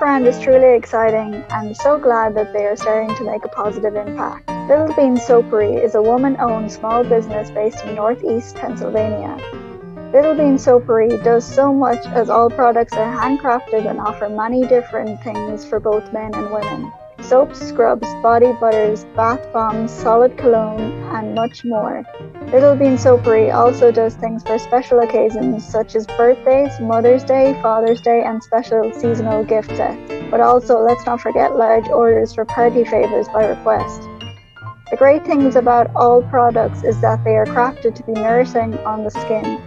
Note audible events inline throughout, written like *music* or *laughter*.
Brand is truly exciting and so glad that they are starting to make a positive impact. Little Bean Soapery is a woman owned small business based in northeast Pennsylvania. Little Bean Soapery does so much as all products are handcrafted and offer many different things for both men and women. Soaps, scrubs, body butters, bath bombs, solid cologne, and much more. Little Bean Soapery also does things for special occasions such as birthdays, Mother's Day, Father's Day, and special seasonal gift sets. But also, let's not forget large orders for party favors by request. The great things about all products is that they are crafted to be nourishing on the skin.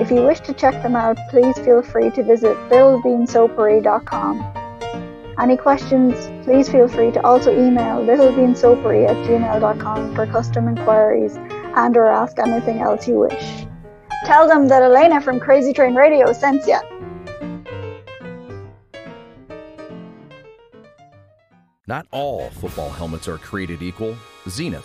If you wish to check them out, please feel free to visit littlebeansoapery.com. Any questions, please feel free to also email littlebeansoapery at gmail.com for custom inquiries and or ask anything else you wish. Tell them that Elena from Crazy Train Radio sent you. Not all football helmets are created equal. Xenith,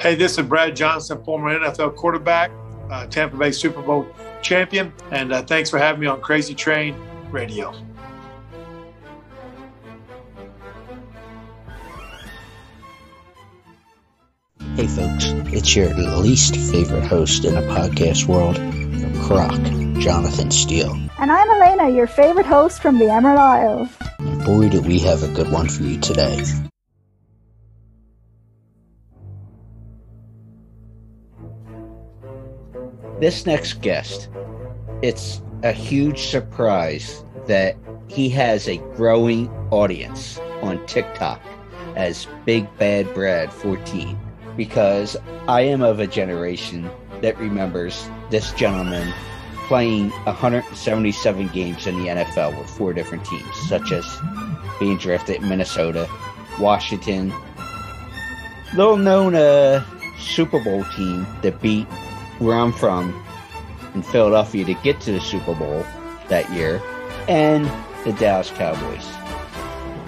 Hey, this is Brad Johnson, former NFL quarterback, uh, Tampa Bay Super Bowl champion, and uh, thanks for having me on Crazy Train Radio. Hey folks, it's your least favorite host in the podcast world, Croc, Jonathan Steele. And I'm Elena, your favorite host from the Emerald Isles. And boy, do we have a good one for you today. This next guest, it's a huge surprise that he has a growing audience on TikTok as Big Bad Brad 14. because I am of a generation that remembers this gentleman playing 177 games in the NFL with four different teams, such as being drafted in Minnesota, Washington, little known uh, Super Bowl team that beat where I'm from in Philadelphia to get to the Super Bowl that year, and the Dallas Cowboys.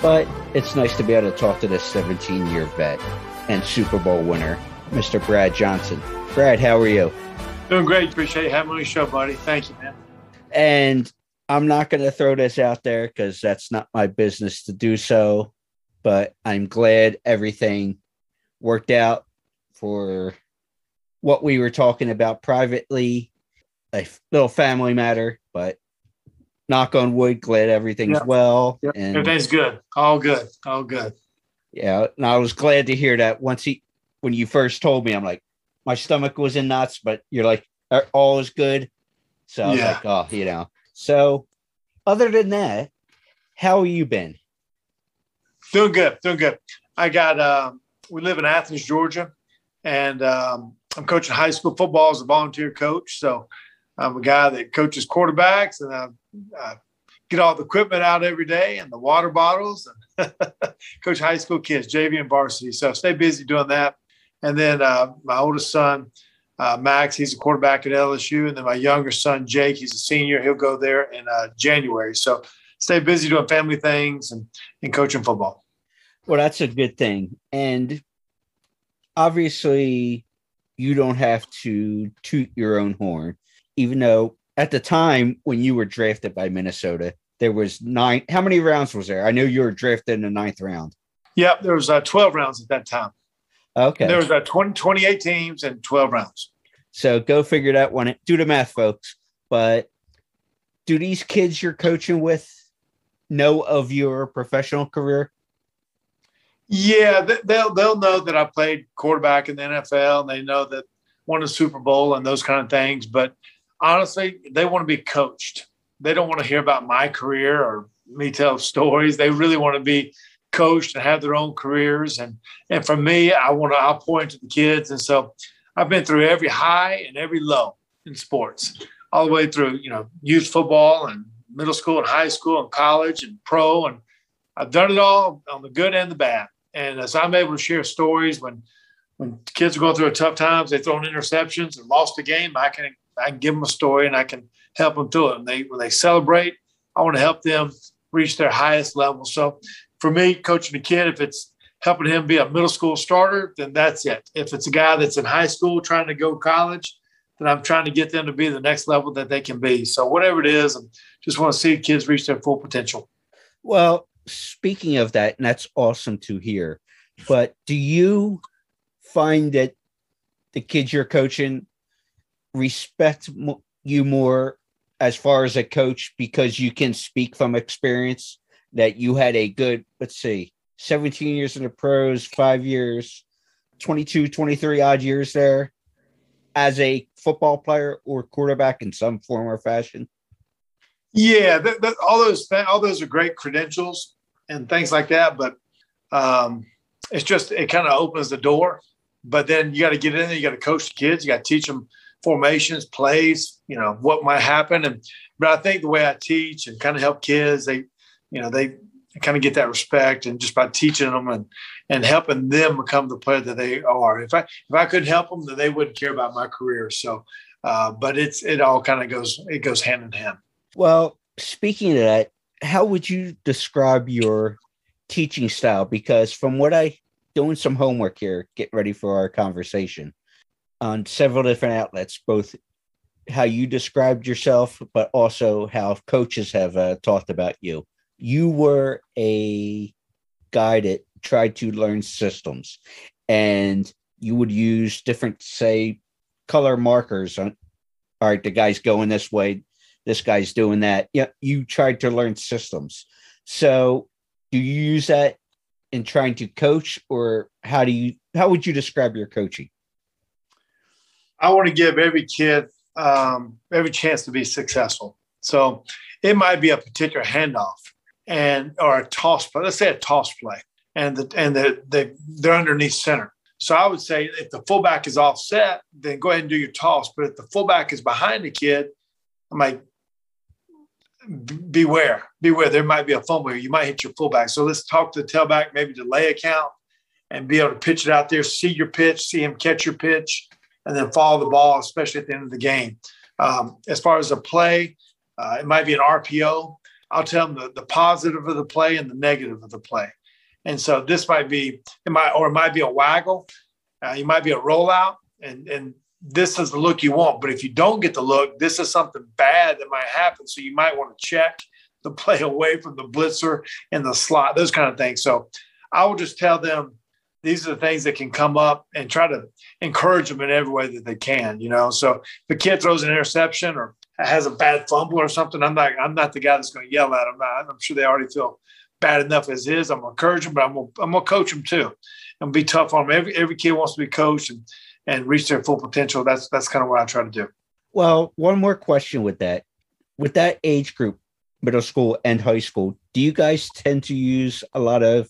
But it's nice to be able to talk to this 17 year vet and Super Bowl winner, Mr. Brad Johnson. Brad, how are you? Doing great. Appreciate you having me on the show, buddy. Thank you, man. And I'm not going to throw this out there because that's not my business to do so, but I'm glad everything worked out for what we were talking about privately, a little family matter, but knock on wood, glad everything's Yep. well. Yep. And Everything's good. All good. All good. yeah, and I was glad to hear that once he, when you first told me, I'm like, my stomach was in knots, but you're like, "Uh, all is good. So Yeah. like, oh, you know. So other than that, how have you been? Doing good. Doing good. I got, um, we live in Athens, Georgia, and um, I'm coaching high school football as a volunteer coach. So I'm a guy that coaches quarterbacks and I, I get all the equipment out every day and the water bottles and *laughs* coach high school kids, JV and varsity. So stay busy doing that. And then uh, my oldest son, uh, Max, he's a quarterback at LSU. And then my younger son, Jake, he's a senior. He'll go there in uh, January. So stay busy doing family things and, and coaching football. Well, that's a good thing. And obviously, you don't have to toot your own horn, even though at the time when you were drafted by Minnesota, there was nine. How many rounds was there? I know you were drafted in the ninth round. Yep, there was uh, 12 rounds at that time. Okay. There was uh, 20, 28 teams and 12 rounds. So go figure that one. Do the math, folks. But do these kids you're coaching with know of your professional career? Yeah, they'll they'll know that I played quarterback in the NFL, and they know that won a Super Bowl and those kind of things. But honestly, they want to be coached. They don't want to hear about my career or me tell stories. They really want to be coached and have their own careers. And and for me, I want to I'll point to the kids. And so I've been through every high and every low in sports, all the way through you know youth football and middle school and high school and college and pro and I've done it all on the good and the bad. And as I'm able to share stories when when kids are going through tough times, they throw in interceptions and lost a game, I can I can give them a story and I can help them through it. And they when they celebrate, I want to help them reach their highest level. So for me, coaching a kid, if it's helping him be a middle school starter, then that's it. If it's a guy that's in high school trying to go college, then I'm trying to get them to be the next level that they can be. So whatever it is, I just want to see kids reach their full potential. Well, speaking of that, and that's awesome to hear. But do you find that the kids you're coaching respect you more as far as a coach because you can speak from experience that you had a good, let's see, 17 years in the pros, five years, 22, 23 odd years there as a football player or quarterback in some form or fashion? Yeah, all those th- all those are great credentials and things like that, but um, it's just it kind of opens the door. But then you got to get in there. You got to coach the kids. You got to teach them formations, plays. You know what might happen. And but I think the way I teach and kind of help kids, they you know they kind of get that respect and just by teaching them and and helping them become the player that they are. If I if I couldn't help them, then they wouldn't care about my career. So, uh, but it's it all kind of goes it goes hand in hand. Well, speaking of that, how would you describe your teaching style? Because from what I doing some homework here, get ready for our conversation on several different outlets, both how you described yourself, but also how coaches have uh, talked about you. You were a guy that tried to learn systems, and you would use different, say, color markers on. All right, the guy's going this way, this guy's doing that. Yeah, you tried to learn systems. So, do you use that in trying to coach, or how do you how would you describe your coaching? I want to give every kid um, every chance to be successful. So it might be a particular handoff and or a toss play. Let's say a toss play, and the and the, the they're underneath center. So I would say if the fullback is offset, then go ahead and do your toss. But if the fullback is behind the kid, I'm like, beware, beware. There might be a fumble. You might hit your fullback. So let's talk to the tailback, maybe delay a count and be able to pitch it out there, see your pitch, see him catch your pitch, and then follow the ball, especially at the end of the game. Um, as far as a play, uh, it might be an RPO. I'll tell them the, the positive of the play and the negative of the play. And so this might be, it might, or it might be a waggle. Uh, you might be a rollout, and and this is the look you want. But if you don't get the look, this is something bad that might happen. So you might want to check the *laughs* play away from the blitzer and the slot, those kind of things. So I will just tell them these are the things that can come up and try to encourage them in every way that they can. You know, so if a kid throws an interception or has a bad fumble or something, I'm not I'm not the guy that's going to yell at them. I'm sure they already feel bad enough as is. I'm gonna encourage them, but I'm gonna, I'm gonna coach them too, and be tough on them. Every every kid wants to be coached and and reach their full potential. That's that's kind of what I try to do. Well, one more question with that, with that age group, middle school and high school, do you guys tend to use a lot of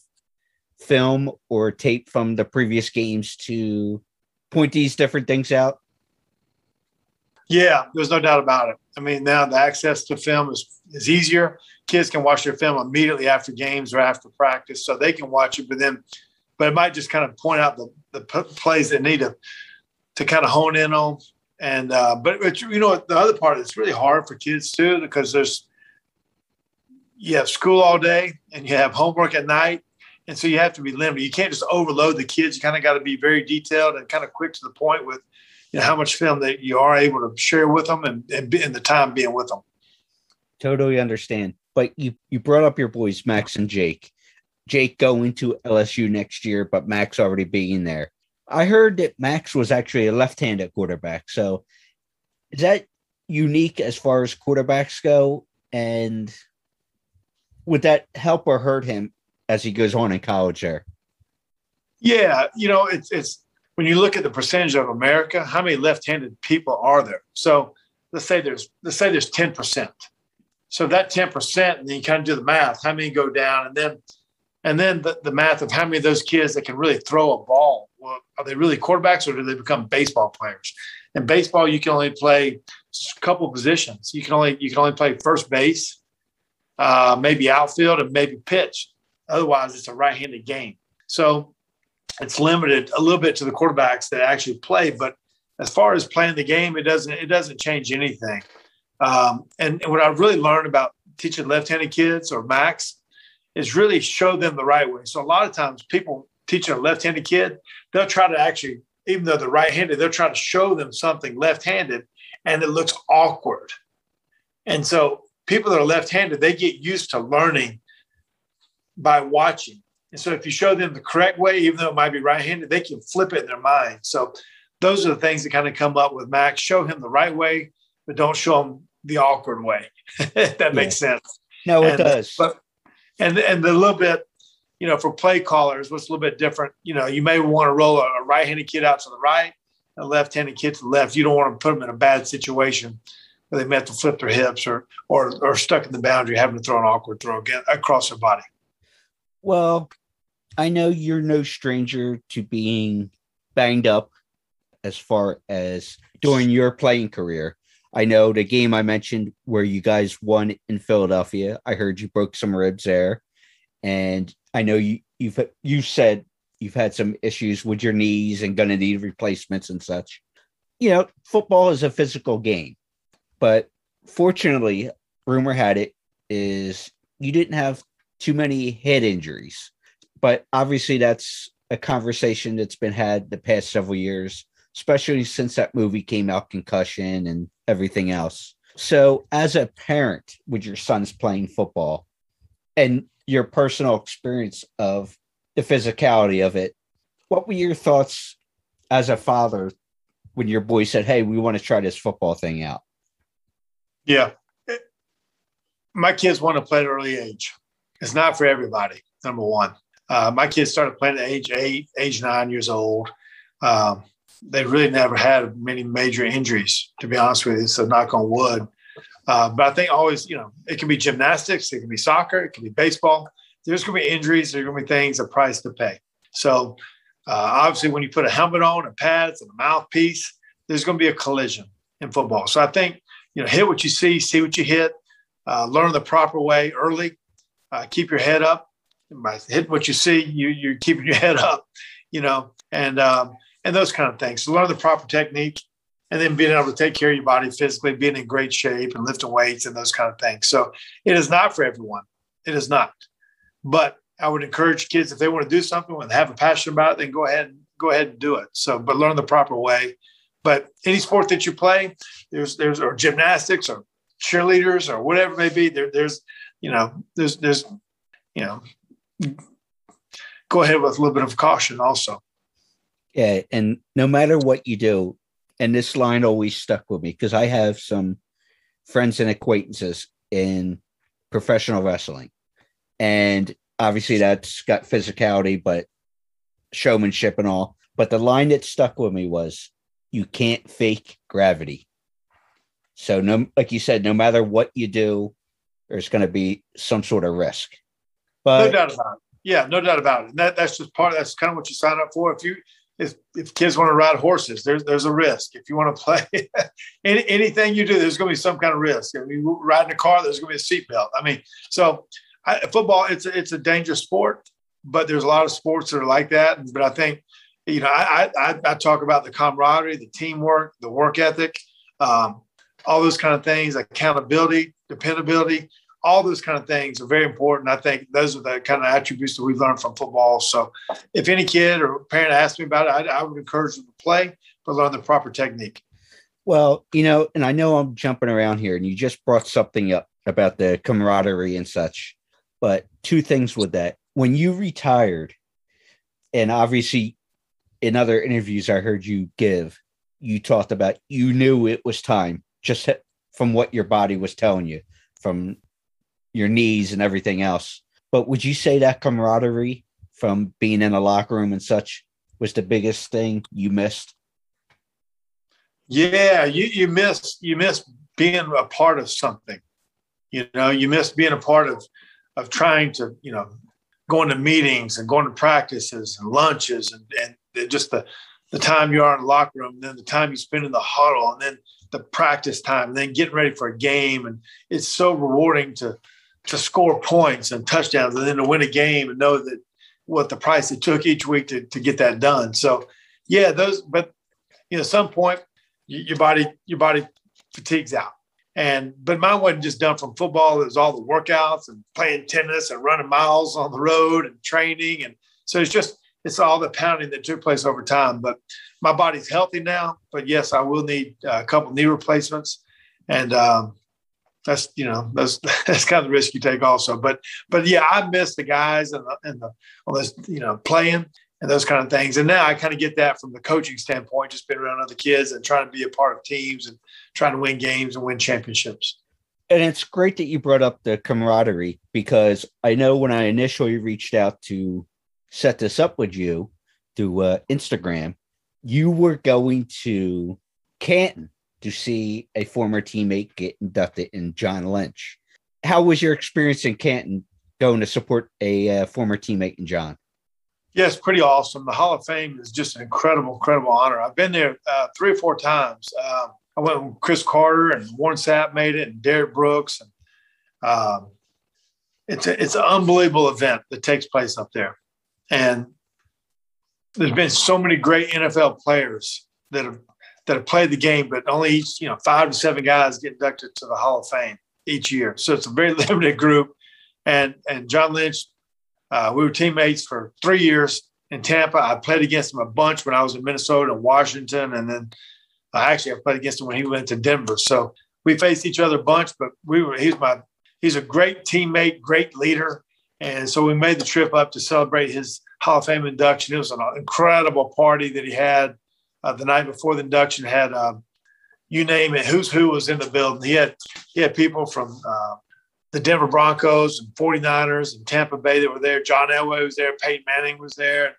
film or tape from the previous games to point these different things out? Yeah, there's no doubt about it. I mean, now the access to film is, is easier. Kids can watch their film immediately after games or after practice, so they can watch it. But then, but it might just kind of point out the, the plays that need to to kind of hone in on. And uh, but, but you know the other part it's really hard for kids too because there's you have school all day and you have homework at night, and so you have to be limited. You can't just overload the kids. You kind of got to be very detailed and kind of quick to the point with you know, how much film that you are able to share with them and, and, the time being with them. Totally understand. But you, you brought up your boys, Max and Jake. Jake going to LSU next year, but Max already being there. I heard that Max was actually a left handed quarterback. So is that unique as far as quarterbacks go? And would that help or hurt him as he goes on in college there? Yeah, you know, it's it's when you look at the percentage of America, how many left-handed people are there? So let's say there's let's say there's 10%. So that 10%, and then you kind of do the math, how many go down, and then and then the, the math of how many of those kids that can really throw a ball. Are they really quarterbacks or do they become baseball players? In baseball, you can only play a couple positions. You can only you can only play first base, uh, maybe outfield, and maybe pitch. Otherwise, it's a right-handed game. So it's limited a little bit to the quarterbacks that actually play. But as far as playing the game, it doesn't it doesn't change anything. Um, and, and what I've really learned about teaching left-handed kids or Max is really show them the right way. So a lot of times people teaching a left-handed kid, they'll try to actually, even though they're right-handed, they'll try to show them something left-handed and it looks awkward. And so people that are left-handed, they get used to learning by watching. And so if you show them the correct way, even though it might be right handed, they can flip it in their mind. So those are the things that kind of come up with Max. Show him the right way, but don't show him the awkward way. *laughs* that yeah. makes sense. No, it and, does. But and and the little bit, you know, for play callers, what's a little bit different, you know, you may want to roll a, right-handed kid out to the right, a left-handed kid to the left. You don't want to put them in a bad situation where they may have to flip their hips or or or stuck in the boundary, having to throw an awkward throw again across their body. Well, I know you're no stranger to being banged up as far as during your playing career. I know the game I mentioned where you guys won in Philadelphia. I heard you broke some ribs there, and I know you you've you said you've had some issues with your knees and going to need replacements and such. You know, football is a physical game, but fortunately, rumor had it is you didn't have too many head injuries but obviously that's a conversation that's been had the past several years, especially since that movie came out, Concussion and everything else. So, as a parent with your sons playing football and your personal experience of the physicality of it, what were your thoughts as a father when your boy said, Hey, we want to try this football thing out? Yeah. My kids want to play at an early age. It's not for everybody, number one. Uh, my kids started playing at age eight, age nine years old. Um, they really never had many major injuries, to be honest with you. So knock on wood. Uh, but I think always, you know, it can be gymnastics, it can be soccer, it can be baseball. There's going to be injuries. There's going to be things, a price to pay. So Uh, obviously, when you put a helmet on and pads and a mouthpiece, there's going to be a collision in football. So I think you know hit what you see, see what you hit, uh, learn the proper way early, uh, keep your head up. By hitting what you see, you you're keeping your *laughs* head up, you know, and um, and those kind of things. So learn the proper technique, and then being able to take care of your body physically, being in great shape, and lifting weights and those kind of things. So it is not for everyone. It is not, but I would encourage kids if they want to do something and have a passion about it, then go ahead and go ahead and do it. So, but learn the proper way. But any sport that you play, there's there's or gymnastics or cheerleaders or whatever it may be, there, there's you know there's there's you know go ahead with a little bit of caution also. Yeah, and no matter what you do, and this line always stuck with me because I have some friends and acquaintances in professional wrestling, and obviously that's got physicality, but showmanship and all. But the line that stuck with me was you can't fake gravity. So no like you said, no matter what you do, there's gonna be some sort of risk. But no doubt about it. Yeah, no doubt about it. And that, that's just part that's kind of what you sign up for. If you if, if kids want to ride horses, there's there's a risk. If you want to play *laughs* any, anything you do, there's going to be some kind of risk. If you ride in a car, there's going to be a seatbelt. I mean, so I, football it's a, it's a dangerous sport, but there's a lot of sports that are like that. But I think you know I I, I talk about the camaraderie, the teamwork, the work ethic, um, all those kind of things, accountability, dependability. All those kind of things are very important. I think those are the kind of attributes that we've learned from football. So, if any kid or parent asks me about it, I, I would encourage them to play, but learn the proper technique. Well, you know, and I know I'm jumping around here, and you just brought something up about the camaraderie and such. But two things with that. When you retired, and obviously in other interviews I heard you give, you talked about you knew it was time just from what your body was telling you, from your knees and everything else. But would you say that camaraderie from being in a locker room and such was the biggest thing you missed? Yeah, you you miss you miss being a part of something. You know, you miss being a part of of trying to, you know, going to meetings and going to practices and lunches and, and just the, the time you are in the locker room, and then the time you spend in the huddle, and then the practice time, and then getting ready for a game. And it's so rewarding to to score points and touchdowns, and then to win a game and know that what the price it took each week to, to get that done. So, yeah, those. But you know, at some point your body your body fatigues out. And but mine wasn't just done from football. It was all the workouts and playing tennis and running miles on the road and training. And so it's just it's all the pounding that took place over time. But my body's healthy now. But yes, I will need a couple knee replacements, and um, that's you know that's *laughs* that's kind of the risk you take also. But but yeah, I miss the guys and the and the all this you know playing and those kind of things. And now I kind of get that from the coaching standpoint, just being around other kids and trying to be a part of teams and trying to win games and win championships. And it's great that you brought up the camaraderie because I know when I initially reached out to set this up with you through uh, Instagram, you were going to Canton to see a former teammate get inducted in John Lynch. How was your experience in Canton going to support a uh, former teammate in John? Yes, pretty awesome. The Hall of Fame is just an incredible, incredible honor. I've been there uh, three or four times. Um, I went with Cris Carter and Warren Sapp made it, and Derrick Brooks, and um, it's a, it's an unbelievable event that takes place up there. And there's been so many great NFL players that have that have played the game, but only each you know five to seven guys get inducted to the Hall of Fame each year. So it's a very *laughs* limited group. And and John Lynch uh, we were teammates for three years in Tampa. I played against him a bunch when I was in Minnesota and Washington, and then uh, actually I played against him when he went to Denver. So we faced each other a bunch, but we were he's my he's a great teammate, great leader, and so we made the trip up to celebrate his Hall of Fame induction. It was an incredible party that he had uh, the night before the induction. Had um, you name it, who's who was in the building. He had he had people from uh, the Denver Broncos and 49ers and Tampa Bay that were there. John Elway was there. Peyton Manning was there.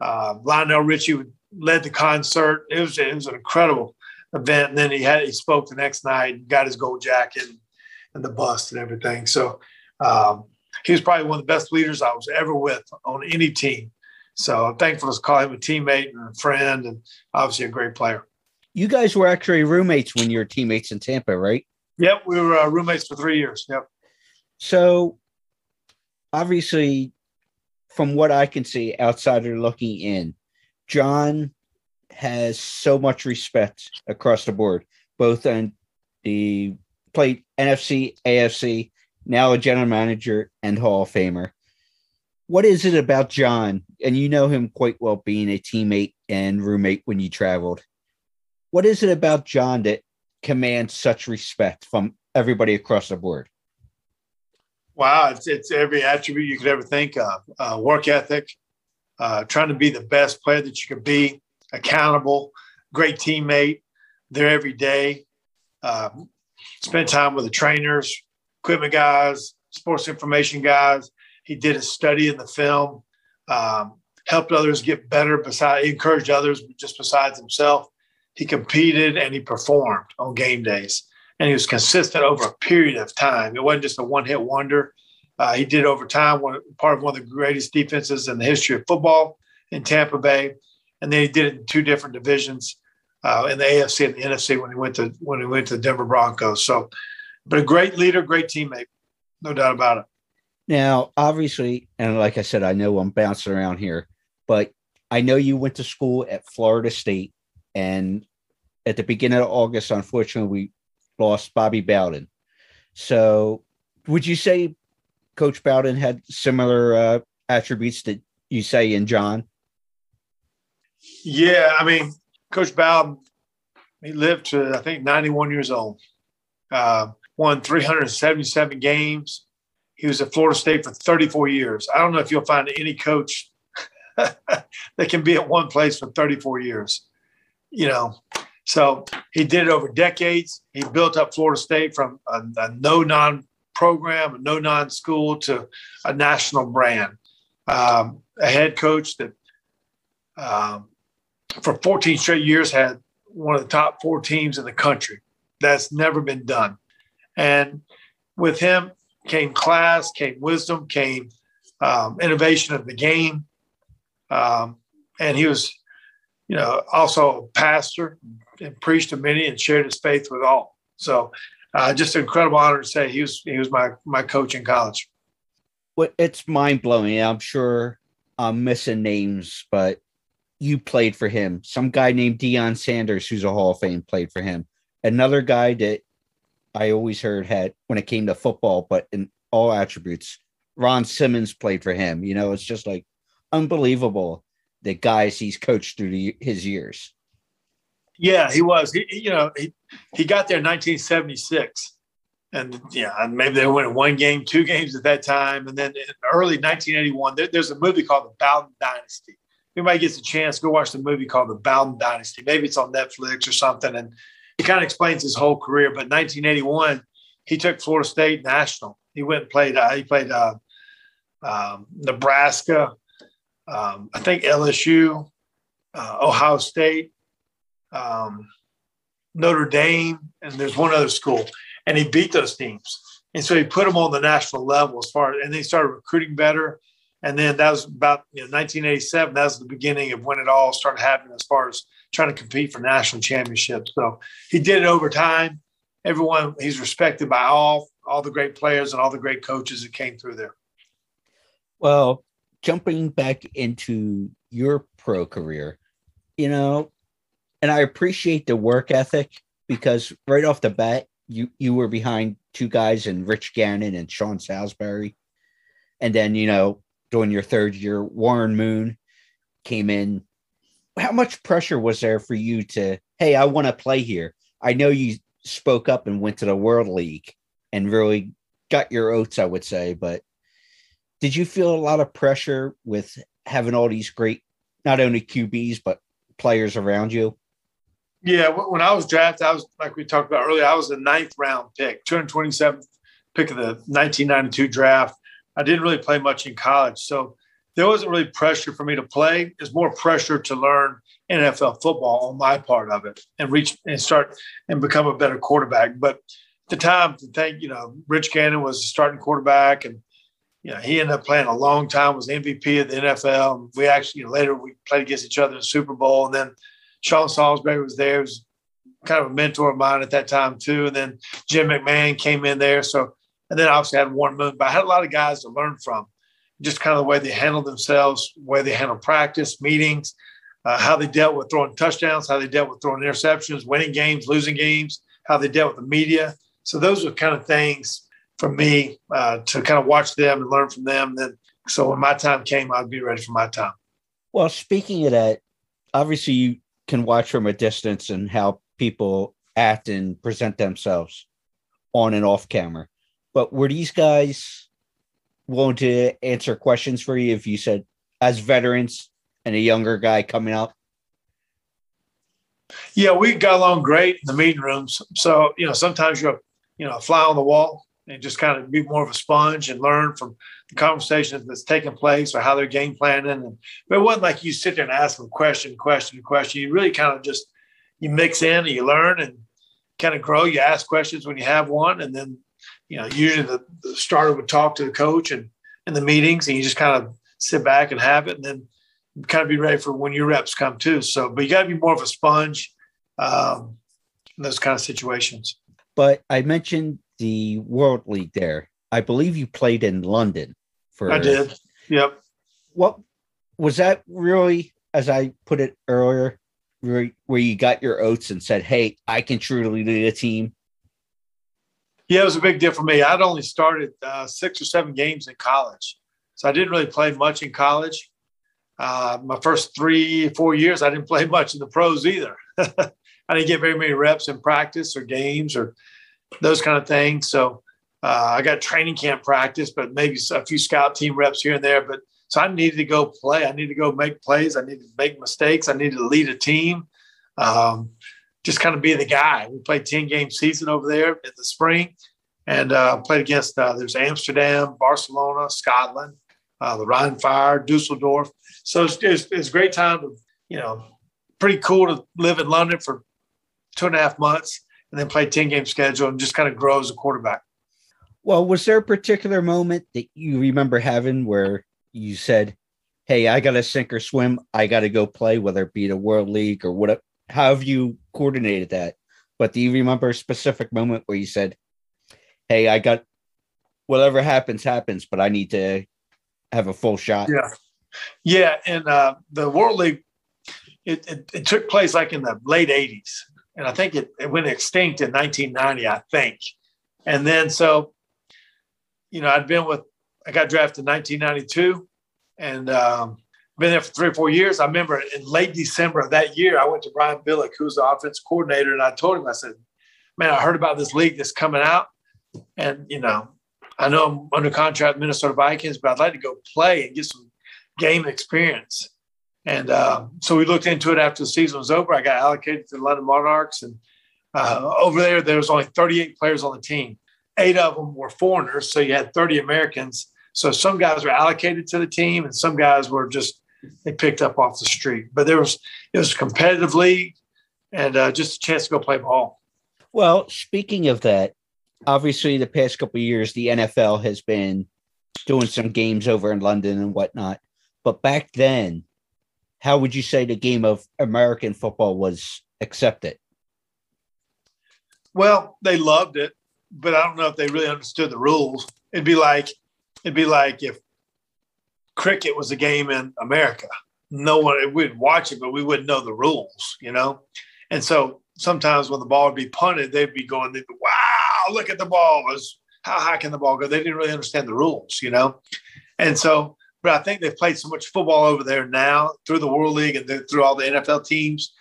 Uh, Lionel Richie led the concert. It was, it was an incredible event. And then he had he spoke the next night and got his gold jacket and, and the bust and everything. So um, he was probably one of the best leaders I was ever with on any team. So I'm thankful to call him a teammate and a friend, and obviously a great player. You guys were actually roommates when you were teammates in Tampa, right? Yep, we were uh, roommates for three years. Yep. So, obviously, from what I can see, outsider looking in, John has so much respect across the board, both on the plate, NFC, AFC, now a general manager and Hall of Famer. What is it about John? And you know him quite well being a teammate and roommate when you traveled. What is it about John that commands such respect from everybody across the board? Wow, it's, it's every attribute you could ever think of uh, work ethic, uh, trying to be the best player that you could be, accountable, great teammate, there every day, um, spend time with the trainers, equipment guys, sports information guys. He did a study in the film, um, helped others get better, beside encouraged others just besides himself. He competed and he performed on game days, and he was consistent over a period of time. It wasn't just a one-hit wonder. Uh, he did over time, one, part of one of the greatest defenses in the history of football in Tampa Bay, and then he did it in two different divisions uh, in the AFC and the NFC when he went to when he went to the Denver Broncos. So, but a great leader, great teammate, no doubt about it. Now, obviously, and like I said, I know I'm bouncing around here, but I know you went to school at Florida State, and at the beginning of August, unfortunately, we lost Bobby Bowden. So, would you say Coach Bowden had similar uh, attributes that you say in John? Yeah, I mean, Coach Bowden, he lived to I think 91 years old. Uh, won 377 games. He was at Florida State for 34 years. I don't know if you'll find any coach *laughs* that can be at one place for 34 years. You know, so he did it over decades. He built up Florida State from a, a no non program, a no non school to a national brand. Um, a head coach that um, for 14 straight years had one of the top four teams in the country. That's never been done. And with him came class, came wisdom, came um, innovation of the game. Um, and he was, you know, also a pastor and preached to many and shared his faith with all. So, uh, just an incredible honor to say he was he was my my coach in college. Well, it's mind blowing. I'm sure I'm missing names, but you played for him. Some guy named Deion Sanders, who's a Hall of Fame, played for him. Another guy that I always heard had when it came to football, but in all attributes, Ron Simmons played for him. You know, it's just like unbelievable the guys he's coached through the, his years. Yeah, he was. He, you know, he, he got there in 1976. And yeah, maybe they went one game, two games at that time. And then in early 1981, there, there's a movie called The Bowden Dynasty If anybody gets a chance, go watch the movie called The Bowden Dynasty. Maybe it's on Netflix or something. And it kind of explains his whole career. But 1981, he took Florida State national. He went and played, uh, he played uh, um, Nebraska, um, I think LSU, uh, Ohio State, um, Notre Dame, and there's one other school. And he beat those teams. And so he put them on the national level as far as, and they started recruiting better. And then that was about you know, 1987. That was the beginning of when it all started happening as far as trying to compete for national championships. So he did it over time. Everyone, he's respected by all, all the great players and all the great coaches that came through there. Well, jumping back into your pro career, you know, and I appreciate the work ethic because right off the bat, you you were behind two guys in Rich Gannon and Sean Salisbury. And then, you know, during your third year, Warren Moon came in. How much pressure was there for you to, hey, I want to play here? I know you spoke up and went to the World League and really got your oats, I would say, but did you feel a lot of pressure with having all these great, not only QBs, but players around you? Yeah, when I was drafted, I was like we talked about earlier. I was the ninth round pick, 227th pick of the 1992 draft. I didn't really play much in college. So there wasn't really pressure for me to play. It's more pressure to learn NFL football on my part of it and reach and start and become a better quarterback. But at the time, to think, you know, Rich Gannon was the starting quarterback and you know, he ended up playing a long time, was MVP of the NFL. We actually, you know, later we played against each other in the Super Bowl. And then Sean Salisbury was there, was kind of a mentor of mine at that time too. And then Jim McMahon came in there. So, and then obviously I had Warren Moon, but I had a lot of guys to learn from just kind of the way they handled themselves, way they handled practice, meetings, uh, how they dealt with throwing touchdowns, how they dealt with throwing interceptions, winning games, losing games, how they dealt with the media. So those were kind of things for me uh, to kind of watch them and learn from them. Then, so when my time came, I'd be ready for my time. Well, speaking of that, obviously you can watch from a distance and how people act and present themselves on and off camera. But were these guys willing to answer questions for you if you said, as veterans and a younger guy coming up? Yeah, we got along great in the meeting rooms. So, you know, sometimes you're, you know, a fly on the wall and just kind of be more of a sponge and learn from the conversation that's taking place or how they're game planning. And but it wasn't like you sit there and ask them question, question, question. You really kind of just you mix in and you learn and kind of grow. You ask questions when you have one, and then you know usually the, the starter would talk to the coach and in the meetings, and you just kind of sit back and have it, and then kind of be ready for when your reps come too. So, but you got to be more of a sponge um, in those kind of situations. But I mentioned the World League there. I believe you played in London for. I did. Yep. What was that really? As I put it earlier, where, where you got your oats and said, "Hey, I can truly lead a team." Yeah, it was a big deal for me. I'd only started uh, six or seven games in college, so I didn't really play much in college. Uh, my first three, four years, I didn't play *laughs* much in the pros either. *laughs* I didn't get very many reps in practice or games or those kind of things. So uh, I got training camp practice, but maybe a few scout team reps here and there. But so I needed to go play. I needed to go make plays. I needed to make mistakes. I needed to lead a team. Um, just kind of be the guy. We played 10 game season over there in the spring and uh, played against uh, there's Amsterdam, Barcelona, Scotland, uh, the Rhein Fire, Dusseldorf. So it's, it's, it's a great time to, you know, pretty cool to live in London for two and a half months and then play 10 game schedule and just kind of grow as a quarterback. Well, was there a particular moment that you remember having where you said, Hey, I got to sink or swim. I got to go play, whether it be the World League or whatever. How have you coordinated that? But do you remember a specific moment where you said, Hey, I got whatever happens, happens, but I need to have a full shot? Yeah. Yeah. And uh, the World League, it, it, it took place like in the late 80s and I think it, it went extinct in 1990, I think. And then so, you know, I'd been with, I got drafted in 1992, and um, been there for three or four years. I remember in late December of that year, I went to Brian Billick, who's the offense coordinator, and I told him, I said, "Man, I heard about this league that's coming out, and you know, I know I'm under contract with Minnesota Vikings, but I'd like to go play and get some game experience." And uh, so we looked into it after the season was over. I got allocated to the London Monarchs, and uh, over there there was only 38 players on the team. Eight of them were foreigners, so you had 30 Americans. So some guys were allocated to the team, and some guys were just they picked up off the street. But there was it was a competitive league, and uh, just a chance to go play ball. Well, speaking of that, obviously the past couple years the NFL has been doing some games over in London and whatnot. But back then, how would you say the game of American football was accepted? Well, they loved it, but I don't know if they really understood the rules. It'd be like it'd be like if cricket was a game in America. No one we'd watch it, but we wouldn't know the rules, you know. And so sometimes when the ball would be punted, they'd be going, they'd be, "Wow, look at the ball! Was, How high can the ball go?" They didn't really understand the rules, you know. And so but I think they've played so much football over there now through the World League and through all the NFL teams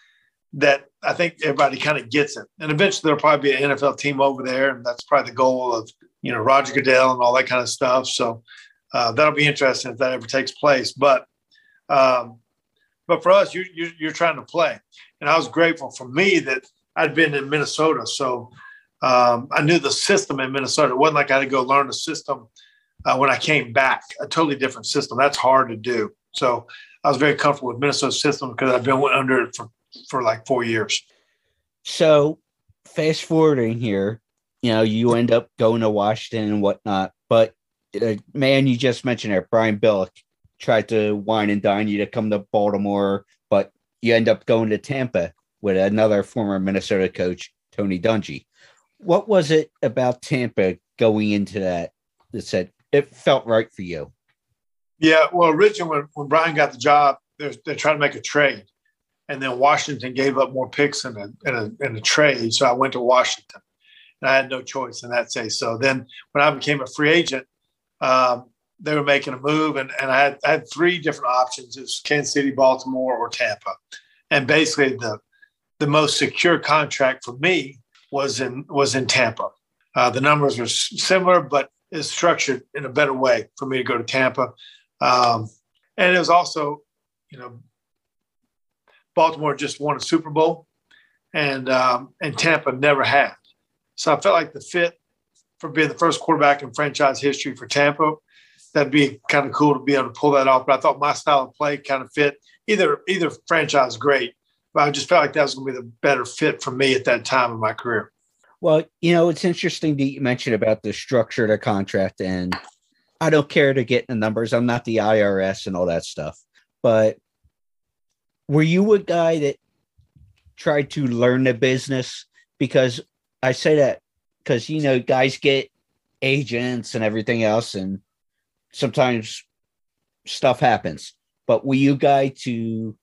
that I think everybody kind of gets it. And eventually there'll probably be an NFL team over there, and that's probably the goal of you know Roger Goodell and all that kind of stuff. So uh, that'll be interesting if that ever takes place. But um, but for us, you, you you're trying to play, and I was grateful for me that I'd been in Minnesota, so um, I knew the system in Minnesota. It wasn't like I had to go learn the system uh, when I came back, a totally different system. That's hard to do. So I was very comfortable with Minnesota system because I've been under it for, for like four years. So fast forwarding here, you know, you end up going to Washington and whatnot, but the man you just mentioned there, Brian Billick, tried to wine and dine you to come to Baltimore, but you end up going to Tampa with another former Minnesota coach, Tony Dungy. What was it about Tampa going into that that said it felt right for you? Yeah, well, originally when, when Brian got the job, they're, they're trying to make a trade. And then Washington gave up more picks in a, in a, in a trade. So I went to Washington and I had no choice in that say. So then when I became a free agent, um, they were making a move and, and I, had, I had three different options. It was Kansas City, Baltimore, or Tampa. And basically the, the most secure contract for me was in, was in Tampa. Uh, the numbers were similar, but it's structured in a better way for me to go to Tampa. Um, and it was also, you know, Baltimore just won a Super Bowl, and um, and Tampa never had. So I felt like the fit for being the first quarterback in franchise history for Tampa, that'd be kind of cool to be able to pull that off. But I thought my style of play kind of fit either either franchise great, but I just felt like that was going to be the better fit for me at that time in my career. Well, you know, it's interesting that you mentioned about the structure of the contract, and I don't care to get the numbers. I'm not the IRS and all that stuff. But were you a guy that tried to learn the business? Because I say that because, you know, guys get agents and everything else, and sometimes stuff happens. But were you guy to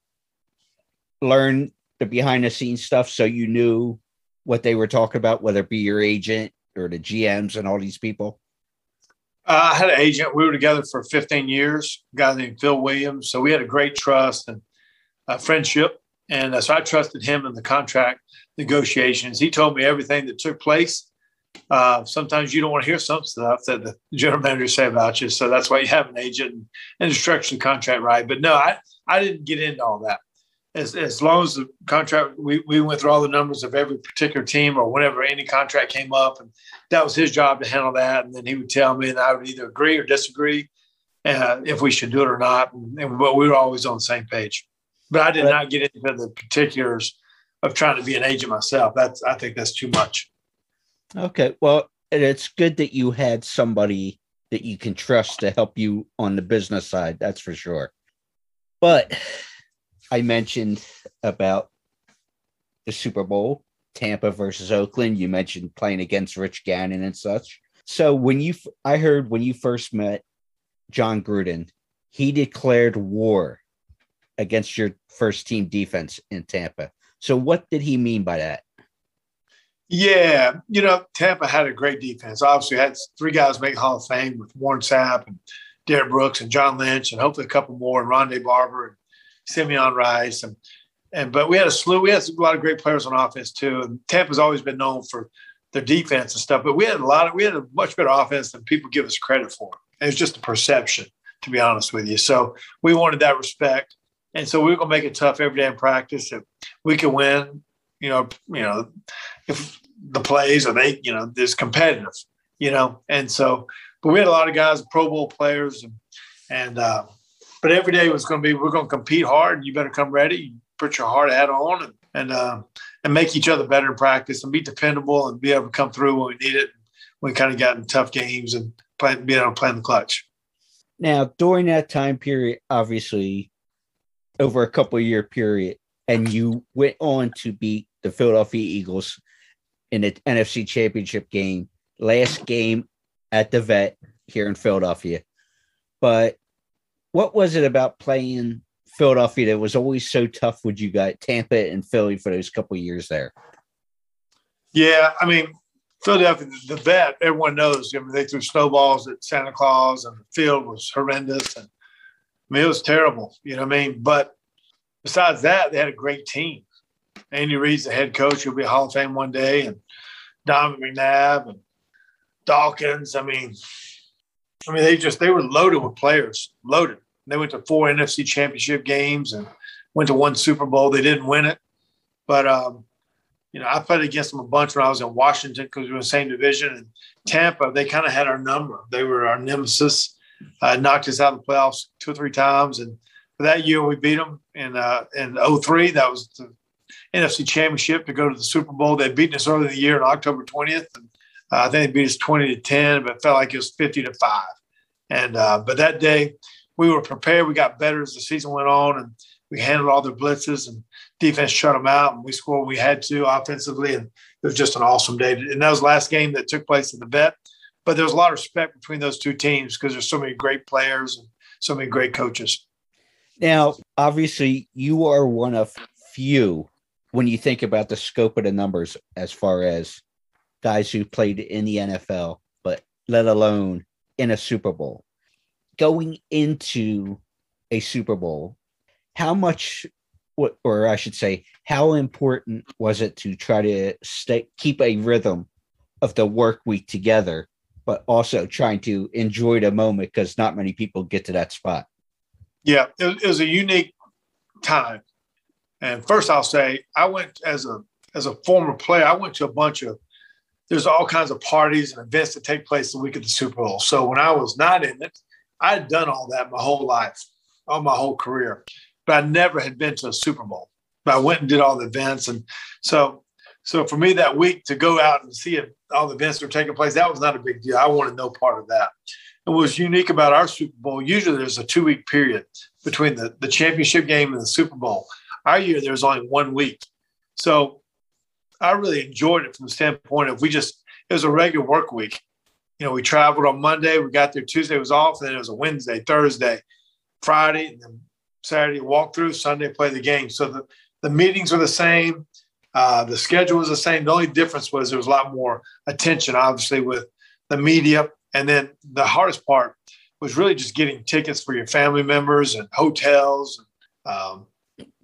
learn the behind the scenes stuff so you knew what they were talking about, whether it be your agent or the GMs and all these people? Uh, I had an agent. We were together for 15 years, a guy named Phil Williams. So we had a great trust and friendship. And uh, so I trusted him in the contract negotiations. He told me everything that took place. Uh, sometimes you don't want to hear some stuff that the general manager say about you. So that's why you have an agent and, structure contract right. But no, I, I didn't get into all that as, as long as the contract, we, we went through all the numbers of every particular team or whenever any contract came up. And that was his job to handle that. And then he would tell me, and I would either agree or disagree uh, if we should do it or not. And, and, but we were always on the same page. But I did not get into the particulars of trying to be an agent myself. That's, I think that's too much. Okay. Well, it's good that you had somebody that you can trust to help you on the business side. That's for sure. But I mentioned about the Super Bowl, Tampa versus Oakland. You mentioned playing against Rich Gannon and such. So when you, I heard when you first met Jon Gruden, he declared war against your first team defense in Tampa. So what did he mean by that? Yeah, you know, Tampa had a great defense. Obviously, had three guys make Hall of Fame with Warren Sapp and Derrick Brooks and John Lynch, and hopefully a couple more, and Rondé Barber and Simeon Rice, and and but we had a slew. We had a lot of great players on offense too. And Tampa's always been known for their defense and stuff, but we had a lot of we had a much better offense than people give us credit for. And it's just a perception, to be honest with you. So we wanted that respect, and so we were gonna make it tough every day in practice. If we could win, you know, you know, if the plays are they, you know, there's competitive, you know, and so. But we had a lot of guys, Pro Bowl players, and and uh, but every day was going to be we're going to compete hard. and You better come ready, put your hard hat on, and and uh, and make each other better in practice, and be dependable, and be able to come through when we need it. We kind of got in tough games and play, be able to play in the clutch. Now, during that time period, obviously, over a couple year period, and you went on to beat the Philadelphia Eagles in the NFC Championship game, last game at the Vet here in Philadelphia. But what was it about playing Philadelphia that was always so tough with you guys, Tampa and Philly for those couple years there? Yeah, I mean, Philadelphia, the vet, everyone knows. I mean, they threw snowballs at Santa Claus, and the field was horrendous. And I mean, it was terrible. You know what I mean? But besides that, they had a great team. Andy Reid's the head coach. He'll be a Hall of Fame one day, and Donovan McNabb and Dawkins. I mean, I mean, they just they were loaded with players, loaded. They went to four NFC Championship games and went to one Super Bowl. They didn't win it, but um, you know, I played against them a bunch when I was in Washington because we were in the same division. And Tampa, they kind of had our number. They were our nemesis. Uh, knocked us out of the playoffs two or three times, and for that year we beat them in uh, in 03. That was the NFC Championship to go to the Super Bowl. They'd beaten us early in the year on October 20th, and uh, I think they beat us 20 to 10, but it felt like it was 50 to five. And uh, but that day we were prepared. We got better as the season went on, and we handled all their blitzes and defense shut them out, and we scored what we had to offensively, and it was just an awesome day. And that was the last game that took place at the vet. But there was a lot of respect between those two teams because there's so many great players and so many great coaches. Now, obviously, you are one of few when you think about the scope of the numbers as far as guys who played in the NFL, but let alone in a Super Bowl. Going into a Super Bowl, how much, or I should say, how important was it to try to stay, keep a rhythm of the work week together, but also trying to enjoy the moment because not many people get to that spot? Yeah, it, it was a unique time. And first, I'll say I went as a as a former player. I went to a bunch of there's all kinds of parties and events that take place the week of the Super Bowl. So when I was not in it, I had done all that my whole life, all my whole career, but I never had been to a Super Bowl. But I went and did all the events, and so so for me that week to go out and see it, all the events were taking place, that was not a big deal. I wanted no part of that. And what was unique about our Super Bowl, usually there's a two week period between the, the championship game and the Super Bowl. Our year, there was only one week. So I really enjoyed it from the standpoint of we just, it was a regular work week. You know, we traveled on Monday, we got there Tuesday was off, and then it was a Wednesday, Thursday, Friday, and then Saturday walk through, Sunday play the game. So the, the meetings were the same. Uh, the schedule was the same. The only difference was there was a lot more attention, obviously, with the media. And then the hardest part was really just getting tickets for your family members and hotels, um,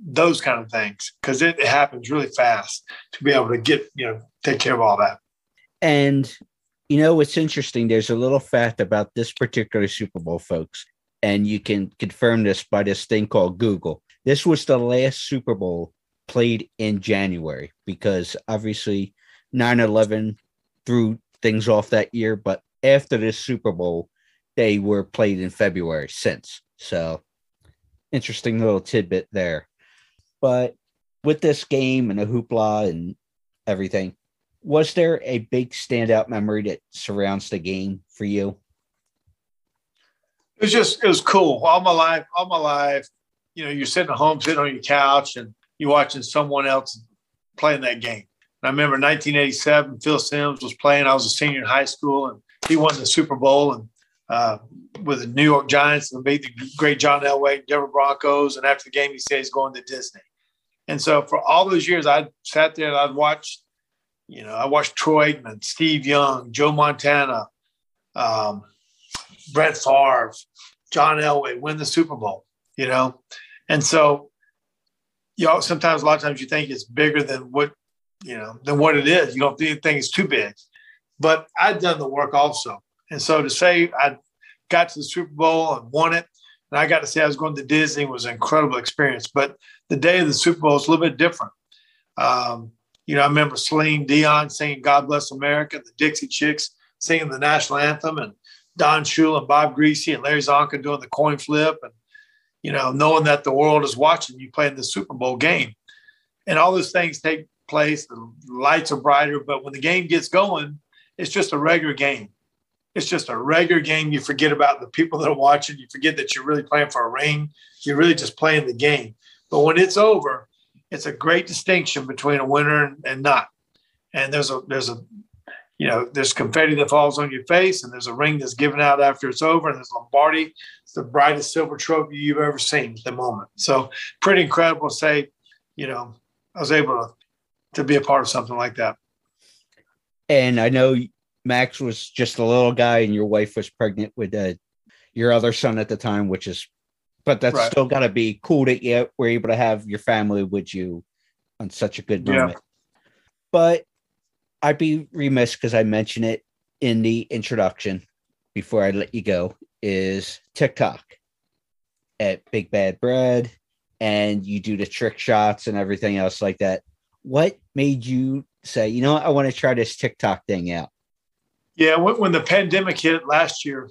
those kind of things, because it, it happens really fast to be able to get, you know, take care of all that. And, you know, what's interesting. There's a little fact about this particular Super Bowl, folks, and you can confirm this by this thing called Google. This was the last Super Bowl played in January because obviously 9 11 threw things off that year, but after this Super Bowl, they were played in February since. So interesting little tidbit there. But with this game and the hoopla and everything, was there a big standout memory that surrounds the game for you? It was just it was cool. All my life, all my life, you know, you're sitting at home, sitting on your couch, and you're watching someone else playing that game. And I remember 1987, Phil Simms was playing. I was a senior in high school, and he won the Super Bowl and uh, with the New York Giants and beat the great John Elway, Denver Broncos. And after the game, he said he's going to Disney. And so for all those years, I sat there and I'd you know, I watched Troy Aikman, Steve Young, Joe Montana, um, Brett Favre, John Elway win the Super Bowl, you know? And so, you know, sometimes a lot of times you think it's bigger than what, you know, than what it is. You don't think it's too big. But I'd done the work also. And so to say I got to the Super Bowl and won it, and I got to say I was going to Disney was an incredible experience. But the day of the Super Bowl is a little bit different. Um, you know, I remember Celine Dion singing God Bless America, the Dixie Chicks singing the national anthem, and Don Shula and Bob Griese and Larry Csonka doing the coin flip, and you know, knowing that the world is watching you playing the Super Bowl game, and all those things take place. The lights are brighter, but when the game gets going, it's just a regular game. It's just a regular game. You forget about the people that are watching. You forget that you're really playing for a ring. You're really just playing the game. But when it's over, it's a great distinction between a winner and, not. And there's a there's a you know there's confetti that falls on your face, and there's a ring that's given out after it's over, and there's Lombardi. It's the brightest silver trophy you've ever seen at the moment. So pretty incredible to say, you know, I was able to to be a part of something like that. And I know Max was just a little guy, and your wife was pregnant with uh, your other son at the time, which is, but that's right. still got to be cool that you were able to have your family with you on such a good moment. Yeah. But I'd be remiss because I mentioned it in the introduction before I let you go is TikTok at Big Bad Brad, and you do the trick shots and everything else like that. What made you say, you know, I want to try this TikTok thing out? Yeah, when, the pandemic hit last year,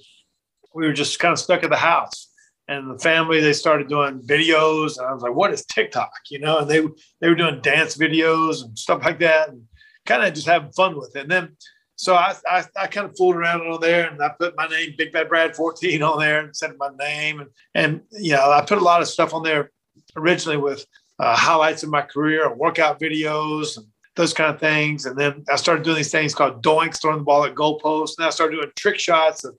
we were just kind of stuck at the house. And the family, they started doing videos. And I was like, what is TikTok? You know, and they they were doing dance videos and stuff like that and kind of just having fun with it. And then so I, I, I kind of fooled around on there and I put my name, Big Bad Brad 14 on there and said my name. And, and, you know, I put a lot of stuff on there originally with uh, highlights of my career, workout videos, and those kind of things. And then I started doing these things called doinks, throwing the ball at goalposts. And I started doing trick shots of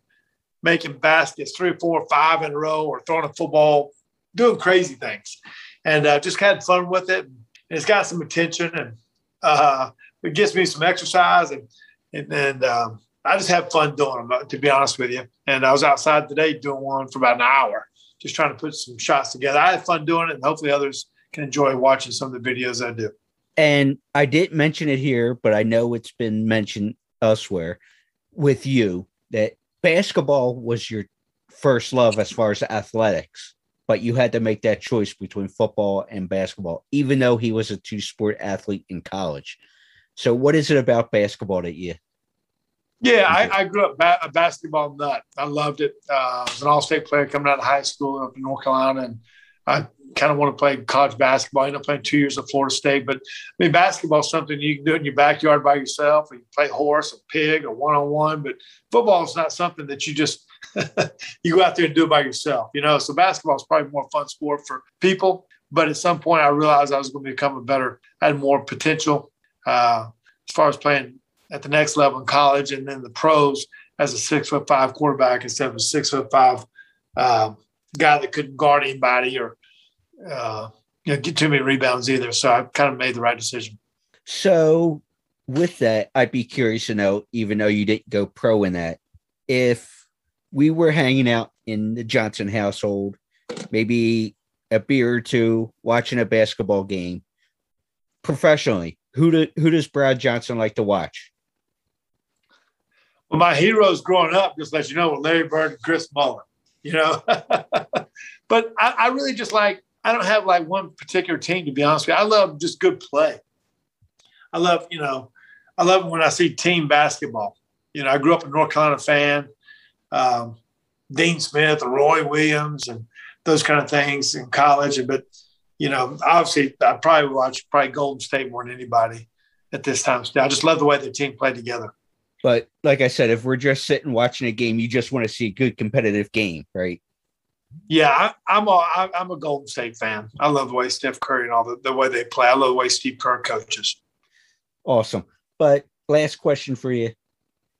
making baskets three four, five in a row, or throwing a football, doing crazy things. And uh, just had fun with it. And it's got some attention and uh, it gets me some exercise. And, and, and um, I just have fun doing them, to be honest with you. And I was outside today doing one for about an hour, just trying to put some shots together. I had fun doing it, and hopefully others can enjoy watching some of the videos I do. And I didn't mention it here, but I know it's been mentioned elsewhere with you that basketball was your first love as far as athletics, but you had to make that choice between football and basketball, even though he was a two sport athlete in college. So, what is it about basketball that you? Yeah, I, I grew up ba- a basketball nut. I loved it. Uh, I was an all state player coming out of high school up in North Carolina, and I kind of want to play college basketball. I ended up playing two years at Florida State. But I mean, basketball is something you can do in your backyard by yourself, or you play horse or pig or one on one. But football is not something that you just *laughs* you go out there and do it by yourself. You know, so basketball is probably more fun sport for people. But at some point, I realized I was going to become a better, had more potential uh, as far as playing at the next level in college and then the pros as a six foot five quarterback instead of a six foot five uh, guy that couldn't guard anybody or uh, you know, get too many rebounds either. So I kind of made the right decision. So, with that, I'd be curious to know, even though you didn't go pro in that, if we were hanging out in the Johnson household, maybe a beer or two, watching a basketball game professionally, who do, who does Brad Johnson like to watch? Well, my heroes growing up, just let you know, were Larry Bird and Chris Mullin. You know, *laughs* but I, I really just like I don't have like one particular team to be honest with you. I love just good play. I love, you know, I love when I see team basketball. You know, I grew up a North Carolina fan, um, Dean Smith, Roy Williams, and those kind of things in college. But you know, obviously, I probably watch probably Golden State more than anybody at this time. I just love the way the team played together. But like I said, if we're just sitting watching a game, you just want to see a good competitive game, right? Yeah, I, am a I'm a Golden State fan. I love the way Steph Curry and all the, the way they play. I love the way Steve Kerr coaches. Awesome. But last question for you,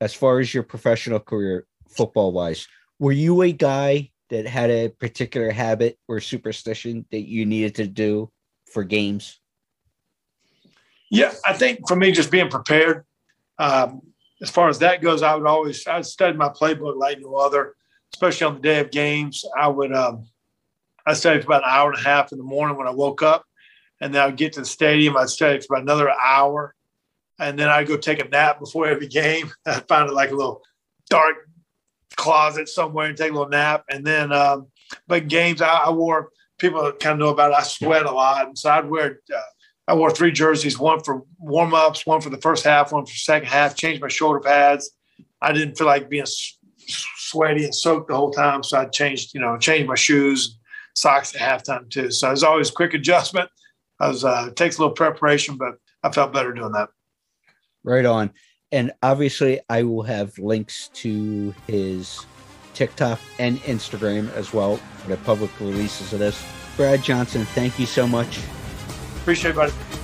as far as your professional career, football wise, were you a guy that had a particular habit or superstition that you needed to do for games? Yeah, I think for me, just being prepared. Um, as far as that goes, I would always I studied my playbook like no other especially on the day of games, I would um, I studied for about an hour and a half in the morning when I woke up, and then I'd get to the stadium. I'd study for about another hour, and then I'd go take a nap before every game. *laughs* I'd find it like a little dark closet somewhere and take a little nap, and then um, but games I, I wore. People kind of know about it. I sweat a lot, and so I'd wear. Uh, I wore three jerseys, one for warm ups, one for the first half, one for second half. Changed my shoulder pads. I didn't feel like being sweaty and soaked the whole time. So I changed, you know, changed my shoes, socks at halftime too. So it was always quick adjustment. I was uh, it takes a little preparation, but I felt better doing that. Right on. And obviously, I will have links to his TikTok and Instagram as well for the public releases of this. Brad Johnson, thank you so much. Appreciate it, buddy.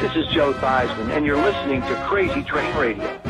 This is Joe Theismann, and you're listening to Crazy Train Radio.